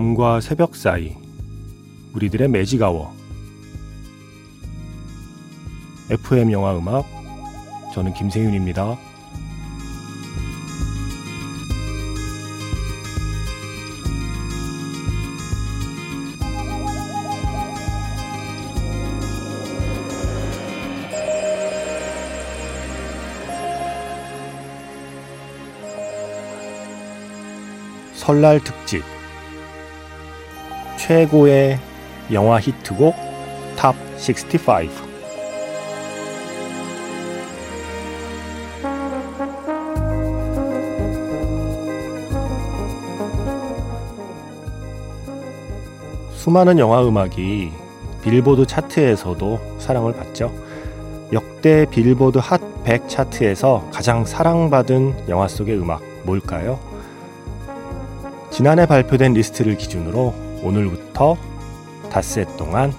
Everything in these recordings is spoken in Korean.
밤과 새벽 사이 우리들의 매직아워 FM 영화 음악 저는 김세윤입니다. 설날 특집 최고의 영화 히트곡 Top 65. 수많은 영화 음악이 빌보드 차트에서도 사랑을 받죠. 역대 빌보드 핫 100 차트에서 가장 사랑받은 영화 속의 음악 뭘까요? 지난해 발표된 리스트를 기준으로 오늘부터 닷새 동안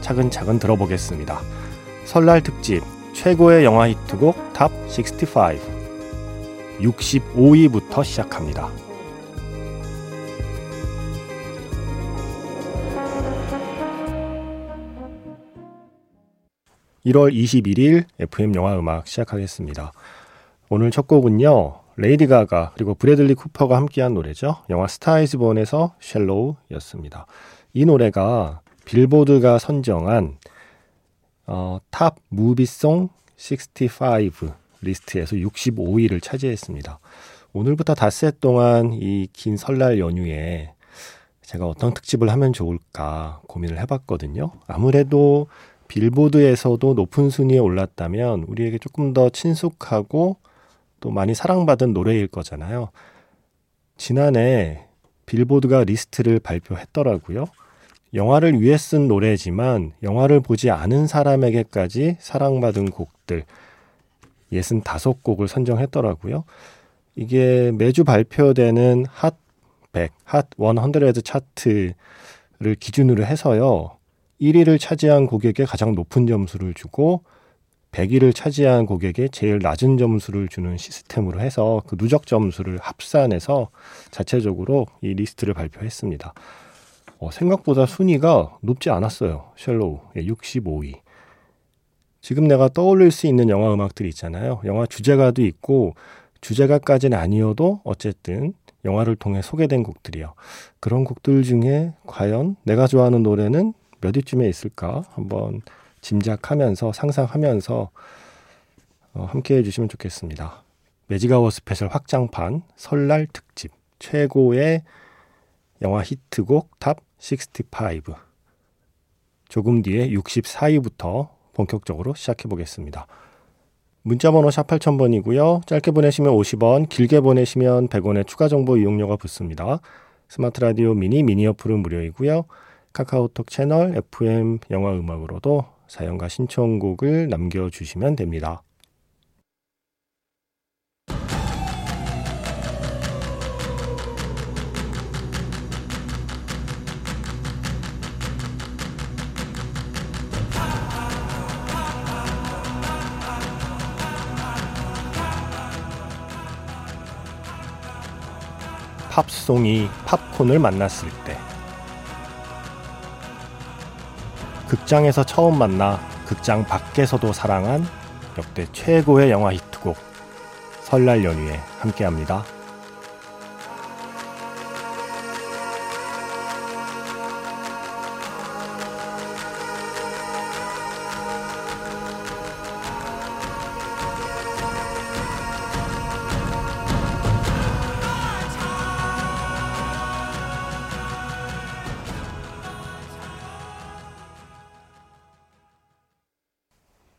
차근차근 들어보겠습니다. 설날 특집 최고의 영화 히트곡 Top 65. 65위부터 시작합니다. 1월 21일 FM 영화 음악 시작하겠습니다. 오늘 첫 곡은요. 레이디 가가 그리고 브래들리 쿠퍼가 함께한 노래죠. 영화 Star Is Born에서 Shallow였습니다. 이 노래가 빌보드가 선정한 어, Top Movie Song 65 리스트에서 65위를 차지했습니다. 오늘부터 닷새 동안 이 긴 설날 연휴에 제가 어떤 특집을 하면 좋을까 고민을 해봤거든요. 아무래도 빌보드에서도 높은 순위에 올랐다면 우리에게 조금 더 친숙하고 또 많이 사랑받은 노래일 거잖아요. 지난해 빌보드가 리스트를 발표했더라고요. 영화를 위해 쓴 노래지만 영화를 보지 않은 사람에게까지 사랑받은 곡들 65곡을 선정했더라고요. 이게 매주 발표되는 핫 100, 핫 100 차트를 기준으로 해서요. 1위를 차지한 곡에게 가장 높은 점수를 주고 100위를 차지한 곡에게 제일 낮은 점수를 주는 시스템으로 해서 그 누적 점수를 합산해서 자체적으로 이 리스트를 발표했습니다. 어, 생각보다 순위가 높지 않았어요. Shallow 65위. 지금 내가 떠올릴 수 있는 영화 음악들이 있잖아요. 영화 주제가도 있고 주제가까지는 아니어도 어쨌든 영화를 통해 소개된 곡들이요. 그런 곡들 중에 과연 내가 좋아하는 노래는 몇 위쯤에 있을까 한번 짐작하면서 상상하면서 어, 함께 해주시면 좋겠습니다. 매직아워 스페셜 확장판 설날 특집 최고의 영화 히트곡 Top 65. 조금 뒤에 64위부터 본격적으로 시작해 보겠습니다. 문자번호 샵 8000번이고요. 짧게 보내시면 50원, 길게 보내시면 100원의 추가 정보 이용료가 붙습니다. 스마트 라디오 미니 미니 어플은 무료이고요. 카카오톡 채널 FM 영화 음악으로도 사연과 신청곡을 남겨주시면 됩니다. 팝송이 팝콘을 만났을 때 극장에서 처음 만나 극장 밖에서도 사랑한 역대 최고의 영화 히트곡 설날 연휴에 함께합니다.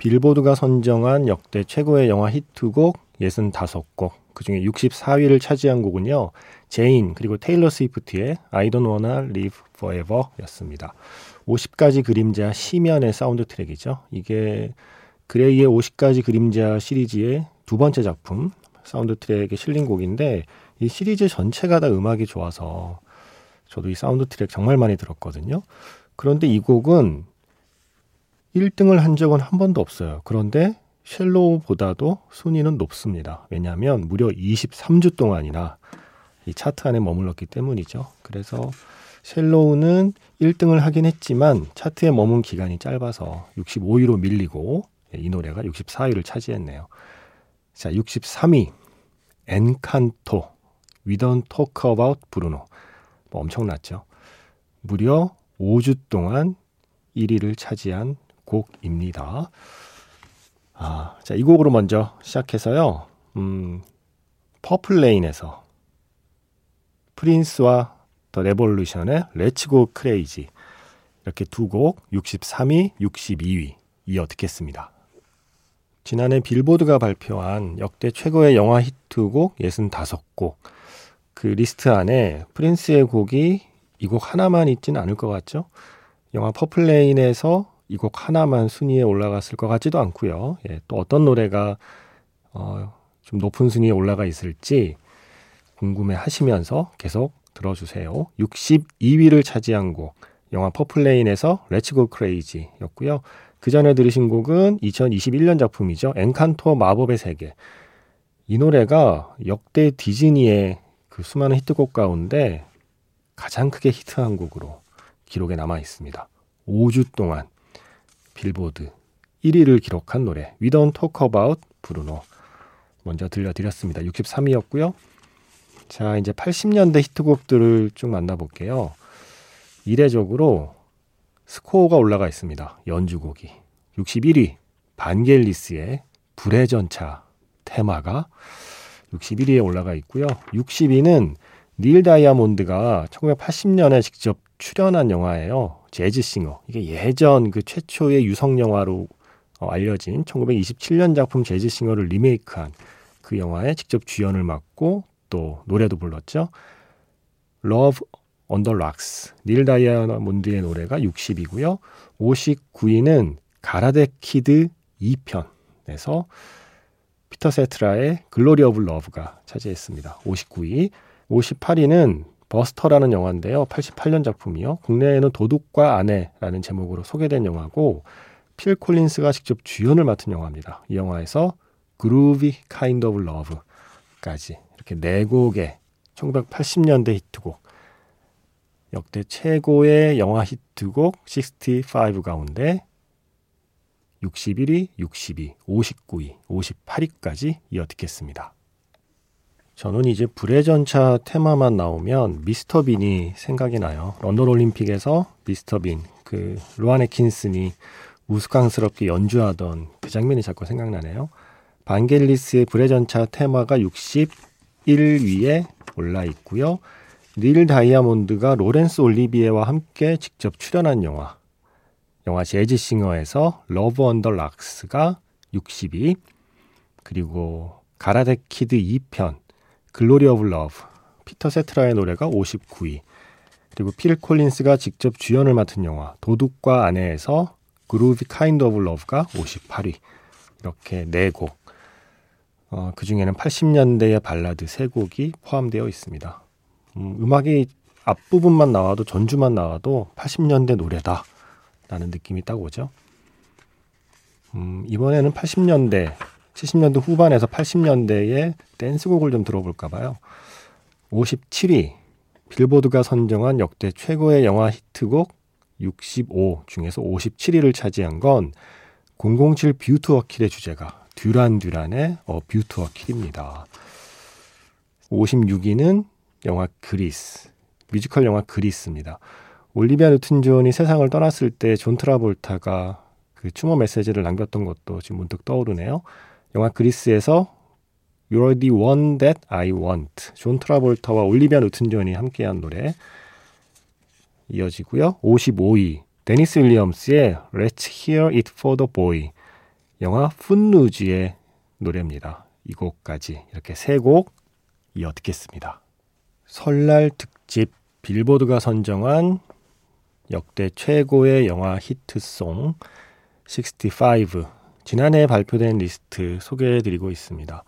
빌보드가 선정한 역대 최고의 영화 히트곡 65곡, 그 중에 64위를 차지한 곡은요, 제인, 그리고 테일러 스위프트의 I don't wanna live forever 였습니다. 50가지 그림자 심연의 사운드 트랙이죠. 이게 그레이의 50가지 그림자 시리즈의 두 번째 작품, 사운드 트랙에 실린 곡인데, 이 시리즈 전체가 다 음악이 좋아서 저도 이 사운드 트랙 정말 많이 들었거든요. 그런데 이 곡은 1등을 한 적은 한 번도 없어요. 그런데 Shallow보다도 순위는 높습니다. 왜냐하면 무려 23주 동안이나 이 차트 안에 머물렀기 때문이죠. 그래서 Shallow는 1등을 하긴 했지만 차트에 머문 기간이 짧아서 65위로 밀리고 예, 이 노래가 64위를 차지했네요. 자, 63위 엔칸토 We Don't Talk About Bruno 뭐 엄청났죠. 무려 5주 동안 1위를 차지한 곡입니다. 아, 자, 이 곡으로 먼저 시작해서요. 음, Purple Rain에서 프린스와 더 레볼루션의 Go Crazy 이렇게 두 곡 63위, 62위 이어 듣겠습니다. 지난해 빌보드가 발표한 역대 최고의 영화 히트곡 65곡 그 리스트 안에 프린스의 곡이 이 곡 하나만 있지는 않을 것 같죠? 영화 Purple Rain에서 이 곡 하나만 순위에 올라갔을 것 같지도 않고요. 예, 또 어떤 노래가 어, 좀 높은 순위에 올라가 있을지 궁금해 하시면서 계속 들어주세요. 62위를 차지한 곡, 영화 퍼플레인에서 Let's Go Crazy 였고요. 그 전에 들으신 곡은 2021년 작품이죠. 엔칸토 마법의 세계. 이 노래가 역대 디즈니의 그 수많은 히트곡 가운데 가장 크게 히트한 곡으로 기록에 남아 있습니다. 5주 동안 빌보드 1위를 기록한 노래 We Don't Talk About 브루노 먼저 들려드렸습니다. 63위였고요. 자 이제 80년대 히트곡들을 쭉 만나볼게요. 이례적으로 스코어가 올라가 있습니다. 연주곡이 61위 반겔리스의 불의 전차 테마가 61위에 올라가 있고요. 60위는 닐 다이아몬드가 1980년에 직접 출연한 영화예요. 재즈싱어. 이게 예전 그 최초의 유성 영화로 어, 알려진 1927년 작품 재즈싱어를 리메이크한 그 영화에 직접 주연을 맡고 또 노래도 불렀죠. Love on the Rocks. 닐 다이아몬드의 노래가 60이고요. 59위는 가라데 Kid 2편에서 피터 세트라의 Glory of Love가 차지했습니다. 59위. 58위는 버스터라는 영화인데요. 88년 작품이요. 국내에는 도둑과 아내라는 제목으로 소개된 영화고 필 콜린스가 직접 주연을 맡은 영화입니다. 이 영화에서 Groovy Kind of Love까지 이렇게 네 곡의 1980년대 히트곡 역대 최고의 영화 히트곡 65 가운데 61위, 62, 59위, 58위까지 이어 듣겠습니다. 저는 이제 불의 전차 테마만 나오면 미스터 빈이 생각이 나요. 런던 올림픽에서 미스터 빈, 그 루안 에킨슨이 우스꽝스럽게 연주하던 그 장면이 자꾸 생각나네요. 반겔리스의 불의 전차 테마가 61위에 올라 있고요. 닐 다이아몬드가 로렌스 올리비에와 함께 직접 출연한 영화 영화 Jazz Singer에서 Love on the Rocks가 62 그리고 Karate Kid 2편 Glory of Love 피터 세트라의 노래가 59위 그리고 필 콜린스가 직접 주연을 맡은 영화 도둑과 아내에서 Groovy Kind of Love가 58위 이렇게 네곡 어, 그 중에는 80년대의 발라드 3곡이 포함되어 있습니다. 음, 음악이 앞부분만 나와도 전주만 나와도 80년대 노래다 라는 느낌이 딱 오죠. 음, 이번에는 80년대, 70년대 후반에서 80년대의 댄스곡을 좀 들어볼까 봐요. 57위, 빌보드가 선정한 역대 최고의 영화 히트곡 65 중에서 57위를 차지한 건 007 뷰투어킬의 주제가 듀란 듀란의 어 뷰투어킬입니다. 56위는 영화 그리스, 뮤지컬 영화 그리스입니다. 올리비아 뉴튼 존이 세상을 떠났을 때 존 트라볼타가 그 추모 메시지를 남겼던 것도 지금 문득 떠오르네요. 영화 그리스에서 You're the one that I want. 존 트라볼타와 올리비아 뉴튼 존이 함께한 노래 이어지고요. 55위 데니스 윌리엄스의 Let's Hear It for the Boy. 영화 푼누즈의 노래입니다. 이 곡까지 이렇게 세 곡 이어 듣겠습니다. 설날 특집 빌보드가 선정한 역대 최고의 영화 히트송 65 지난해 발표된 리스트 소개해 드리고 있습니다.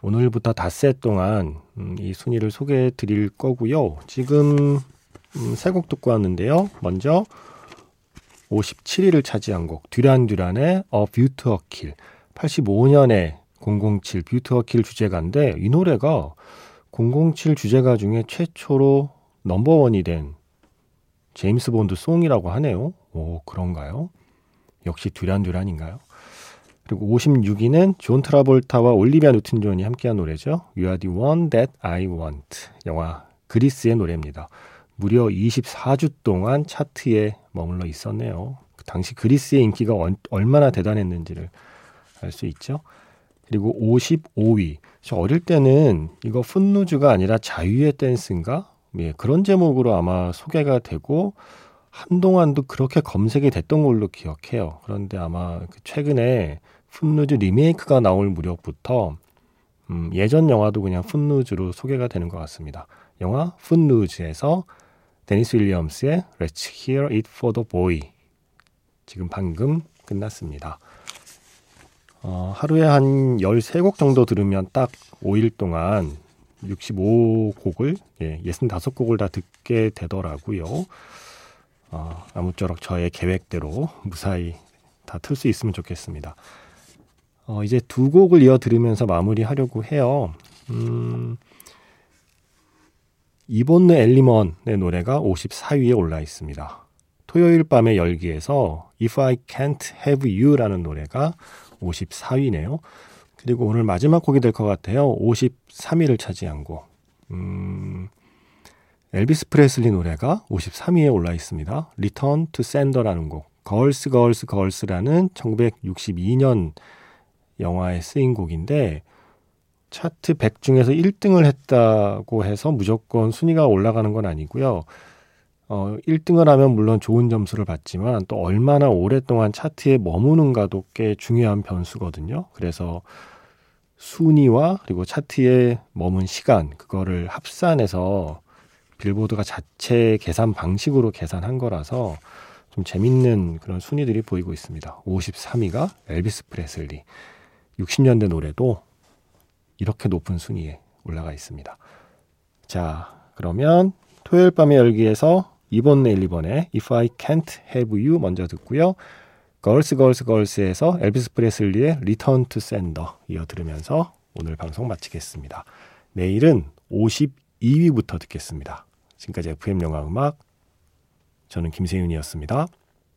오늘부터 닷새 동안 음, 이 순위를 소개해 드릴 거고요. 지금 음, 세곡 듣고 왔는데요. 먼저 57위를 차지한 곡 듀란 듀란의 A View to a Kill 85년에 007 View to a Kill 주제가인데 이 노래가 007 주제가 중에 최초로 넘버원이 된 제임스 본드 송이라고 하네요. 오, 그런가요? 역시 듀란듀란인가요? 그리고 56위는 존 트라볼타와 올리비아 뉴튼 존이 함께한 노래죠. You are the one that I want. 영화 그리스의 노래입니다. 무려 24주 동안 차트에 머물러 있었네요. 그 당시 그리스의 인기가 얼마나 대단했는지를 알 수 있죠. 그리고 55위. 저 어릴 때는 이거 푼누즈가 아니라 자유의 댄스인가? 예, 그런 제목으로 아마 소개가 되고 한동안도 그렇게 검색이 됐던 걸로 기억해요. 그런데 아마 그 최근에 푼누즈 리메이크가 나올 무렵부터 음, 예전 영화도 그냥 푼누즈로 소개가 되는 것 같습니다. 영화 푼누즈에서 데니스 윌리엄스의 Let's Hear It for the Boy 지금 방금 끝났습니다. 어, 하루에 한 13곡 정도 들으면 딱 5일 동안 65곡을, 예, 65곡을 다 듣게 되더라고요. 어, 아무쪼록 저의 계획대로 무사히 다 틀 수 있으면 좋겠습니다. 어, 이제 두 곡을 이어 들으면서 마무리하려고 해요. 음, 이본느 엘리먼의 노래가 54위에 올라 있습니다. 토요일 밤의 열기에서 If I Can't Have You라는 노래가 54위네요. 그리고 오늘 마지막 곡이 될 것 같아요. 53위를 차지한 곡. 음, 엘비스 프레슬리 노래가 53위에 올라 있습니다. Return to Sender라는 곡. 걸스 걸스 걸스라는 1962년 영화에 쓰인 곡인데 차트 100 중에서 1등을 했다고 해서 무조건 순위가 올라가는 건 아니고요. 어, 1등을 하면 물론 좋은 점수를 받지만 또 얼마나 오랫동안 차트에 머무는가도 꽤 중요한 변수거든요. 그래서 순위와 그리고 차트에 머문 시간 그거를 합산해서 빌보드가 자체 계산 방식으로 계산한 거라서 좀 재밌는 그런 순위들이 보이고 있습니다. 53위가 엘비스 프레슬리. 60년대 노래도 이렇게 높은 순위에 올라가 있습니다. 자, 그러면 토요일 밤의 열기에서 이번 내일 이번에 If I Can't Have You 먼저 듣고요. 걸스 걸스 걸스에서 엘비스 프레슬리의 Return to Sender 이어 들으면서 오늘 방송 마치겠습니다. 내일은 52위부터 듣겠습니다. 지금까지 FM 영화 음악 저는 김세윤이었습니다.